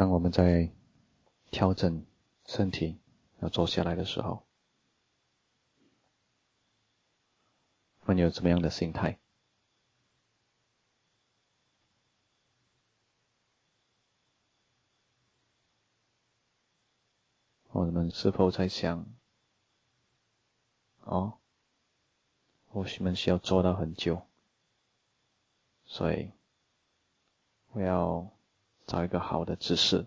当我们在调整身体要坐下来的时候，我们有怎么样的心态？我们是否在想，哦，我们需要做到很久，所以我要找一个好的姿势，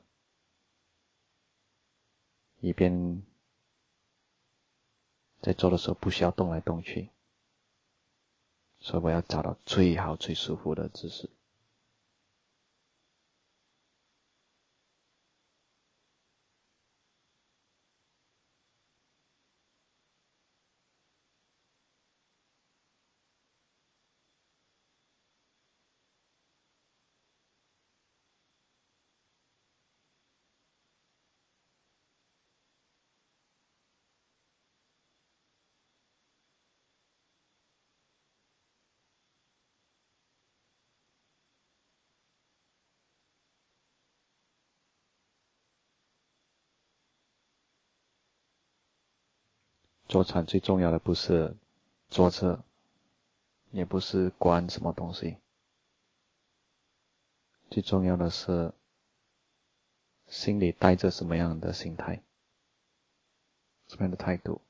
以便在做的时候不需要动来动去，所以我要找到最好最舒服的姿势。坐禅最重要的不是坐车，也不是观什么东西，最重要的是心里带着什么样的心态，什么样的态度。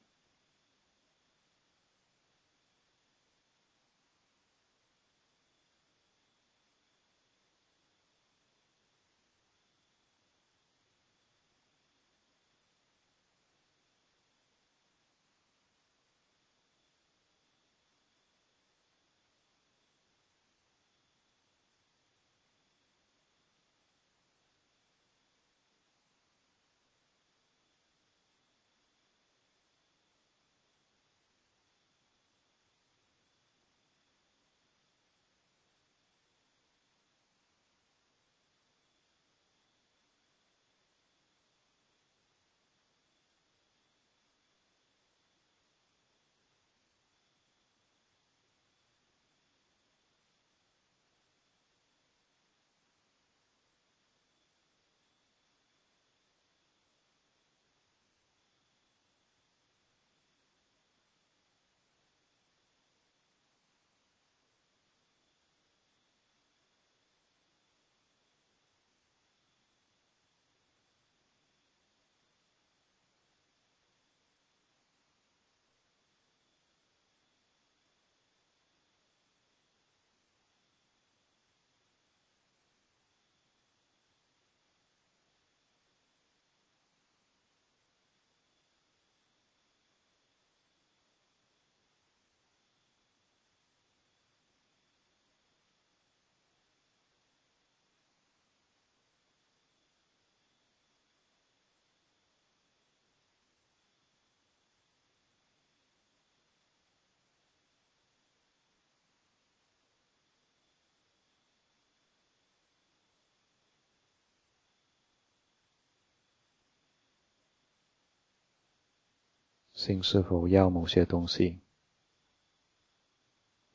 心是否要某些东西，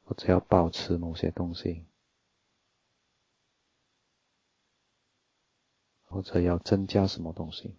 或者要保持某些东西，或者要增加什么东西？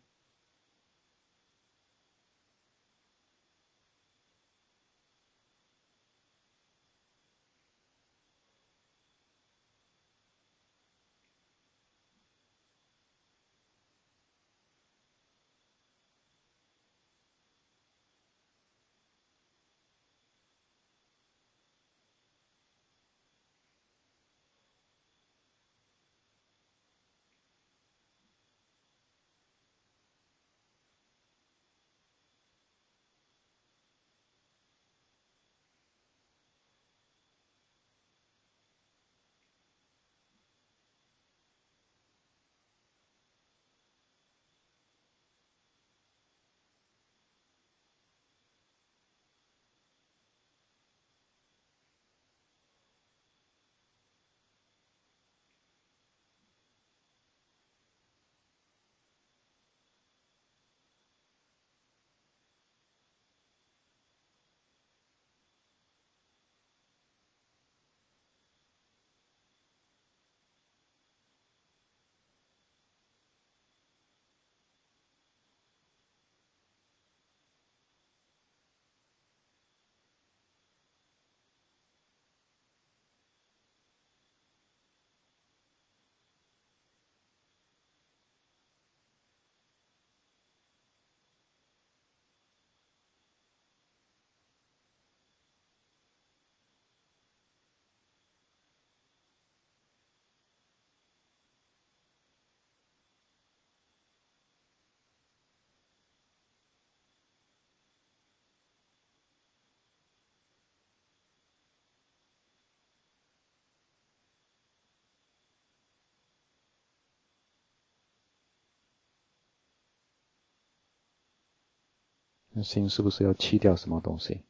心是不是要去掉什么东西？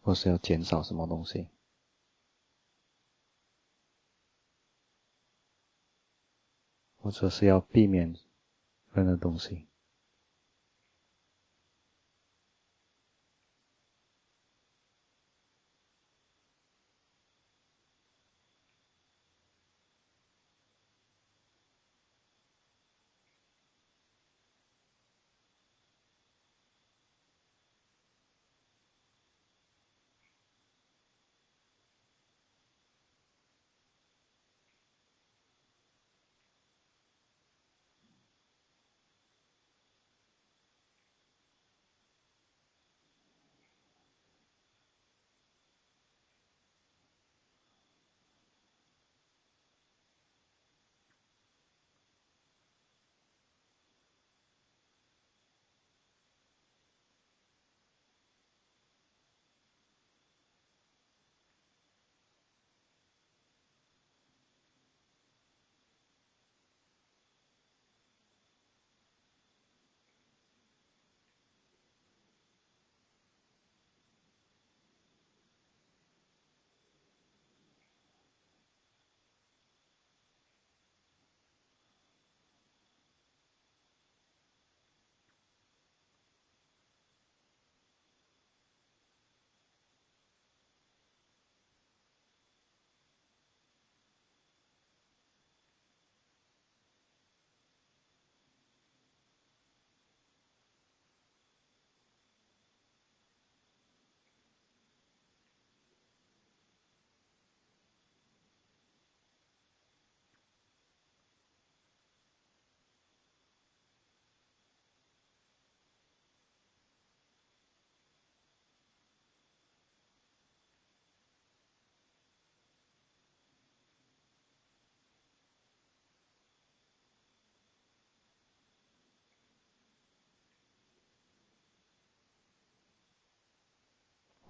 或是要减少什么东西？或者是要避免任何东西？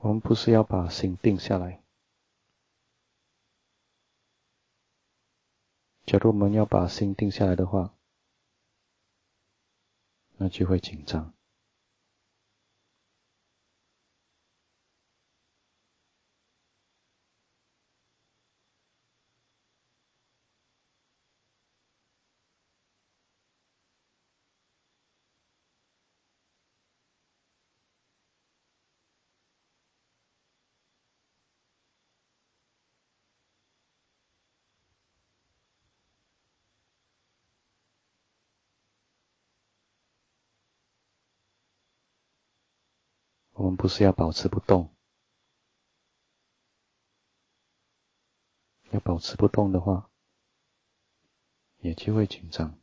我们不是要把心定下来。假如我们要把心定下来的话，那就会紧张。我们不是要保持不动，要保持不动的话，也就会紧张。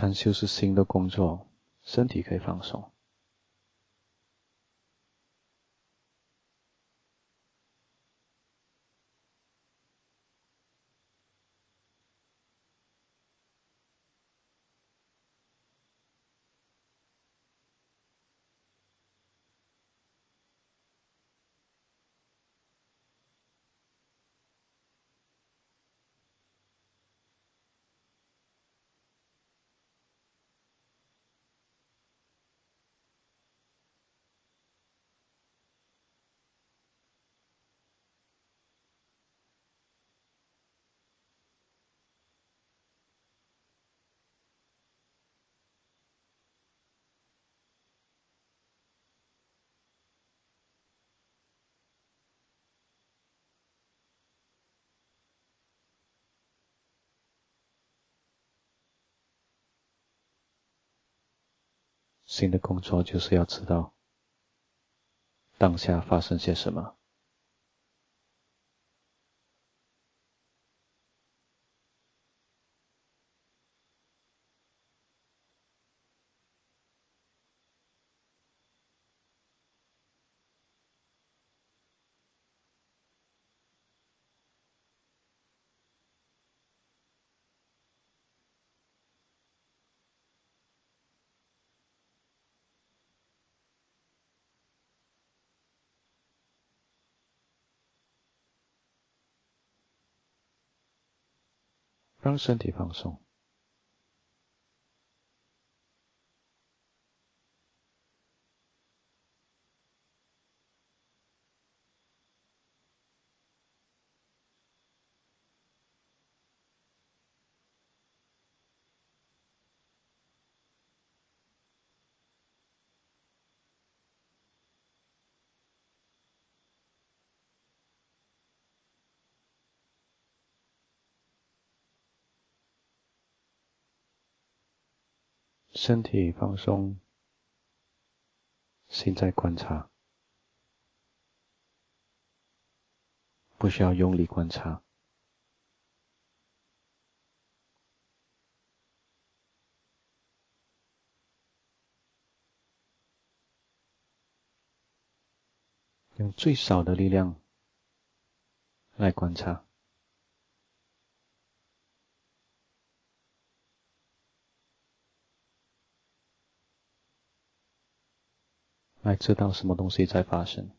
禅修是新的工作，身体可以放松。新的工作就是要知道当下发生些什么。让身体放松，身体放松，心在观察，不需要用力观察，用最少的力量来观察。来知道什么东西在发生。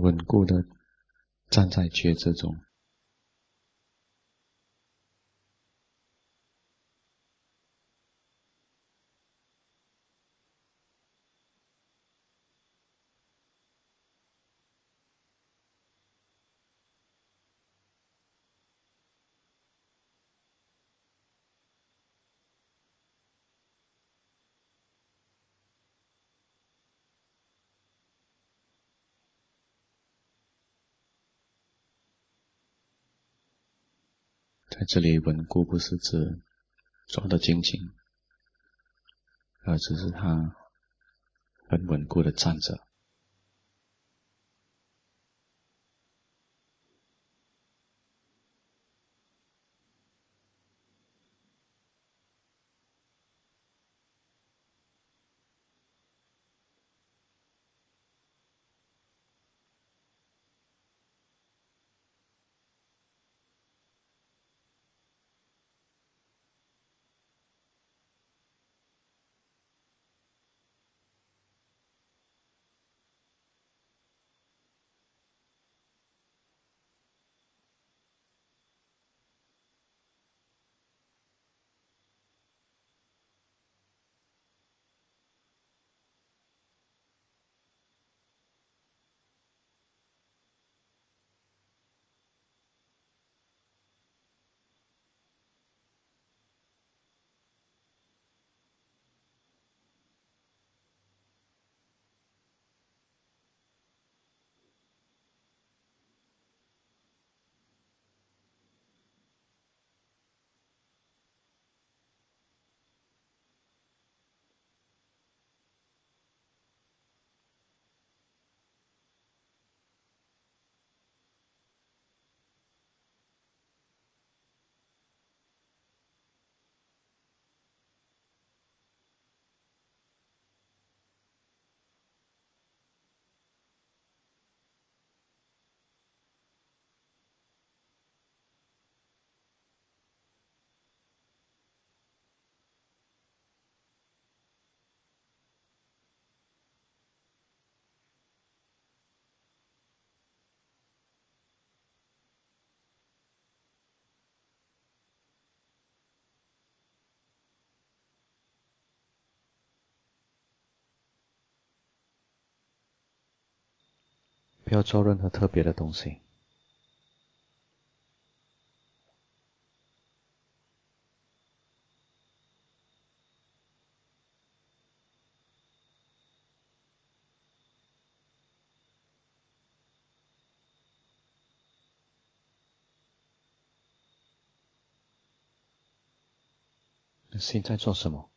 稳固的站在抉择中。在这里稳固不是指抓得紧紧，而只是他很稳固的站着。要做任何特别的东西。现在做什么？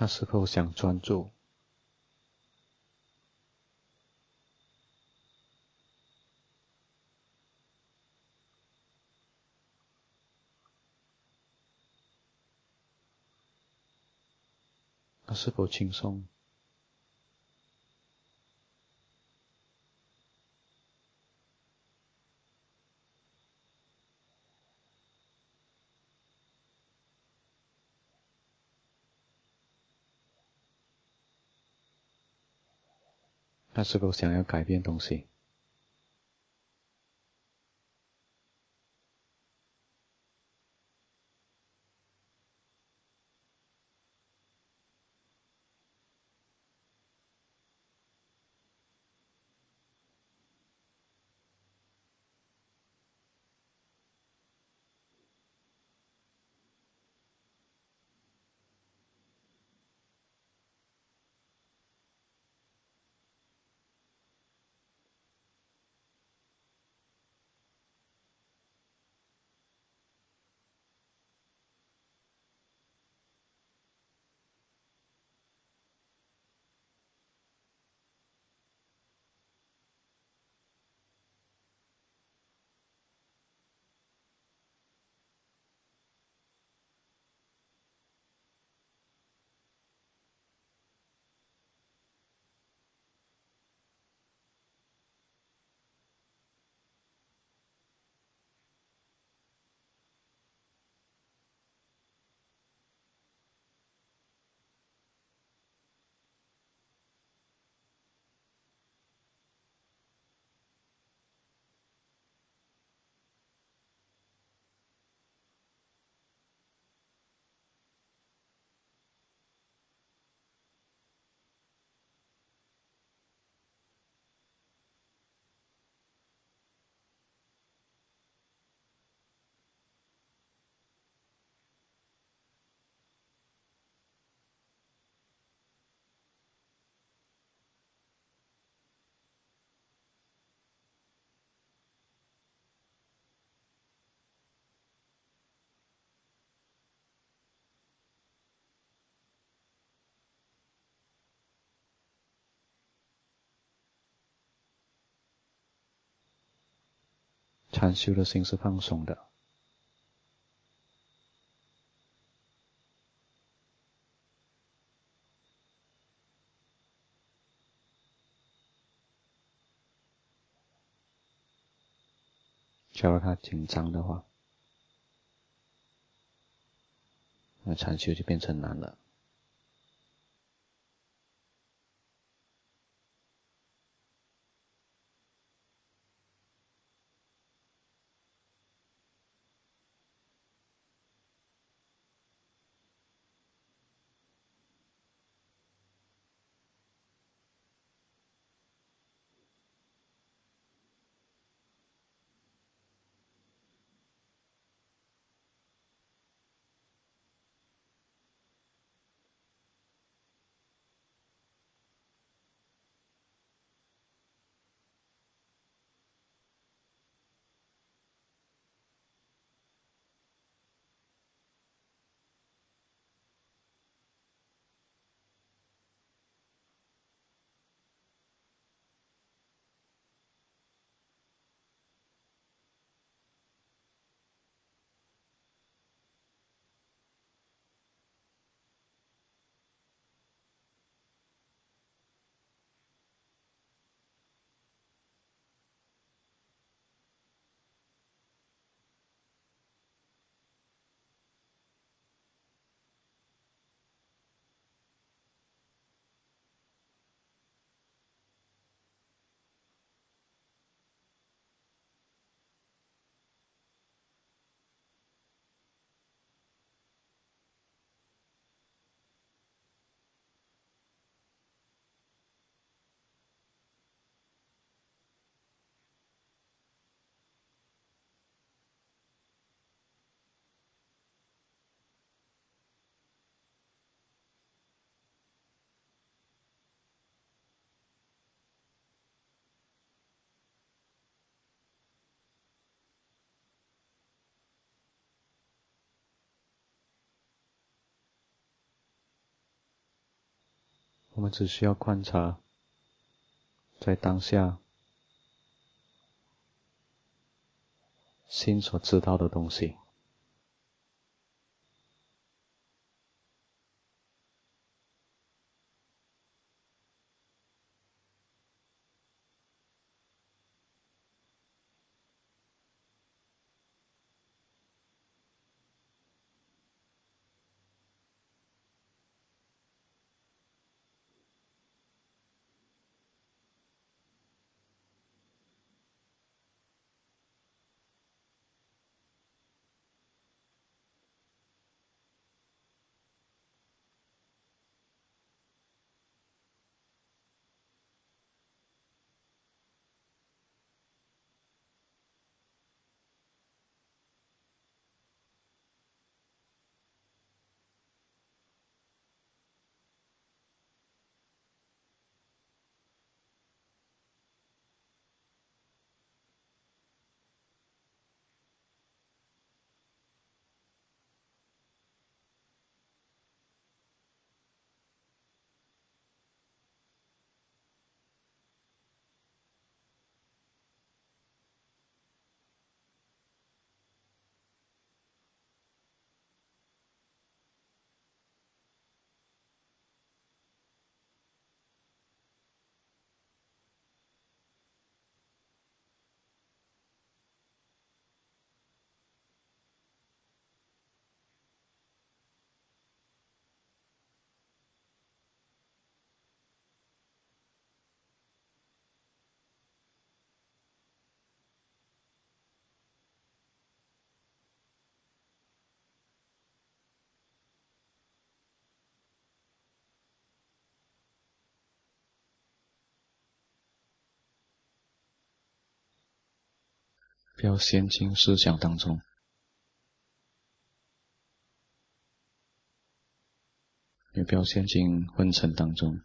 他是否想专注？他是否轻松？他是否想要改变东西？禅修的心是放松的，假如他紧张的话，那禅修就变成难了。我们只需要观察，在当下心所知道的东西。不要陷进思想当中，也不要陷进昏沉当中，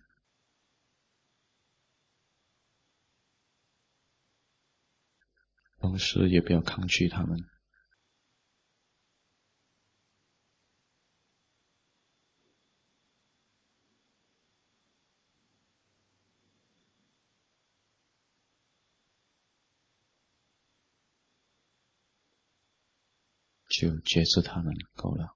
同时也不要抗拒他们。就接受他们够了。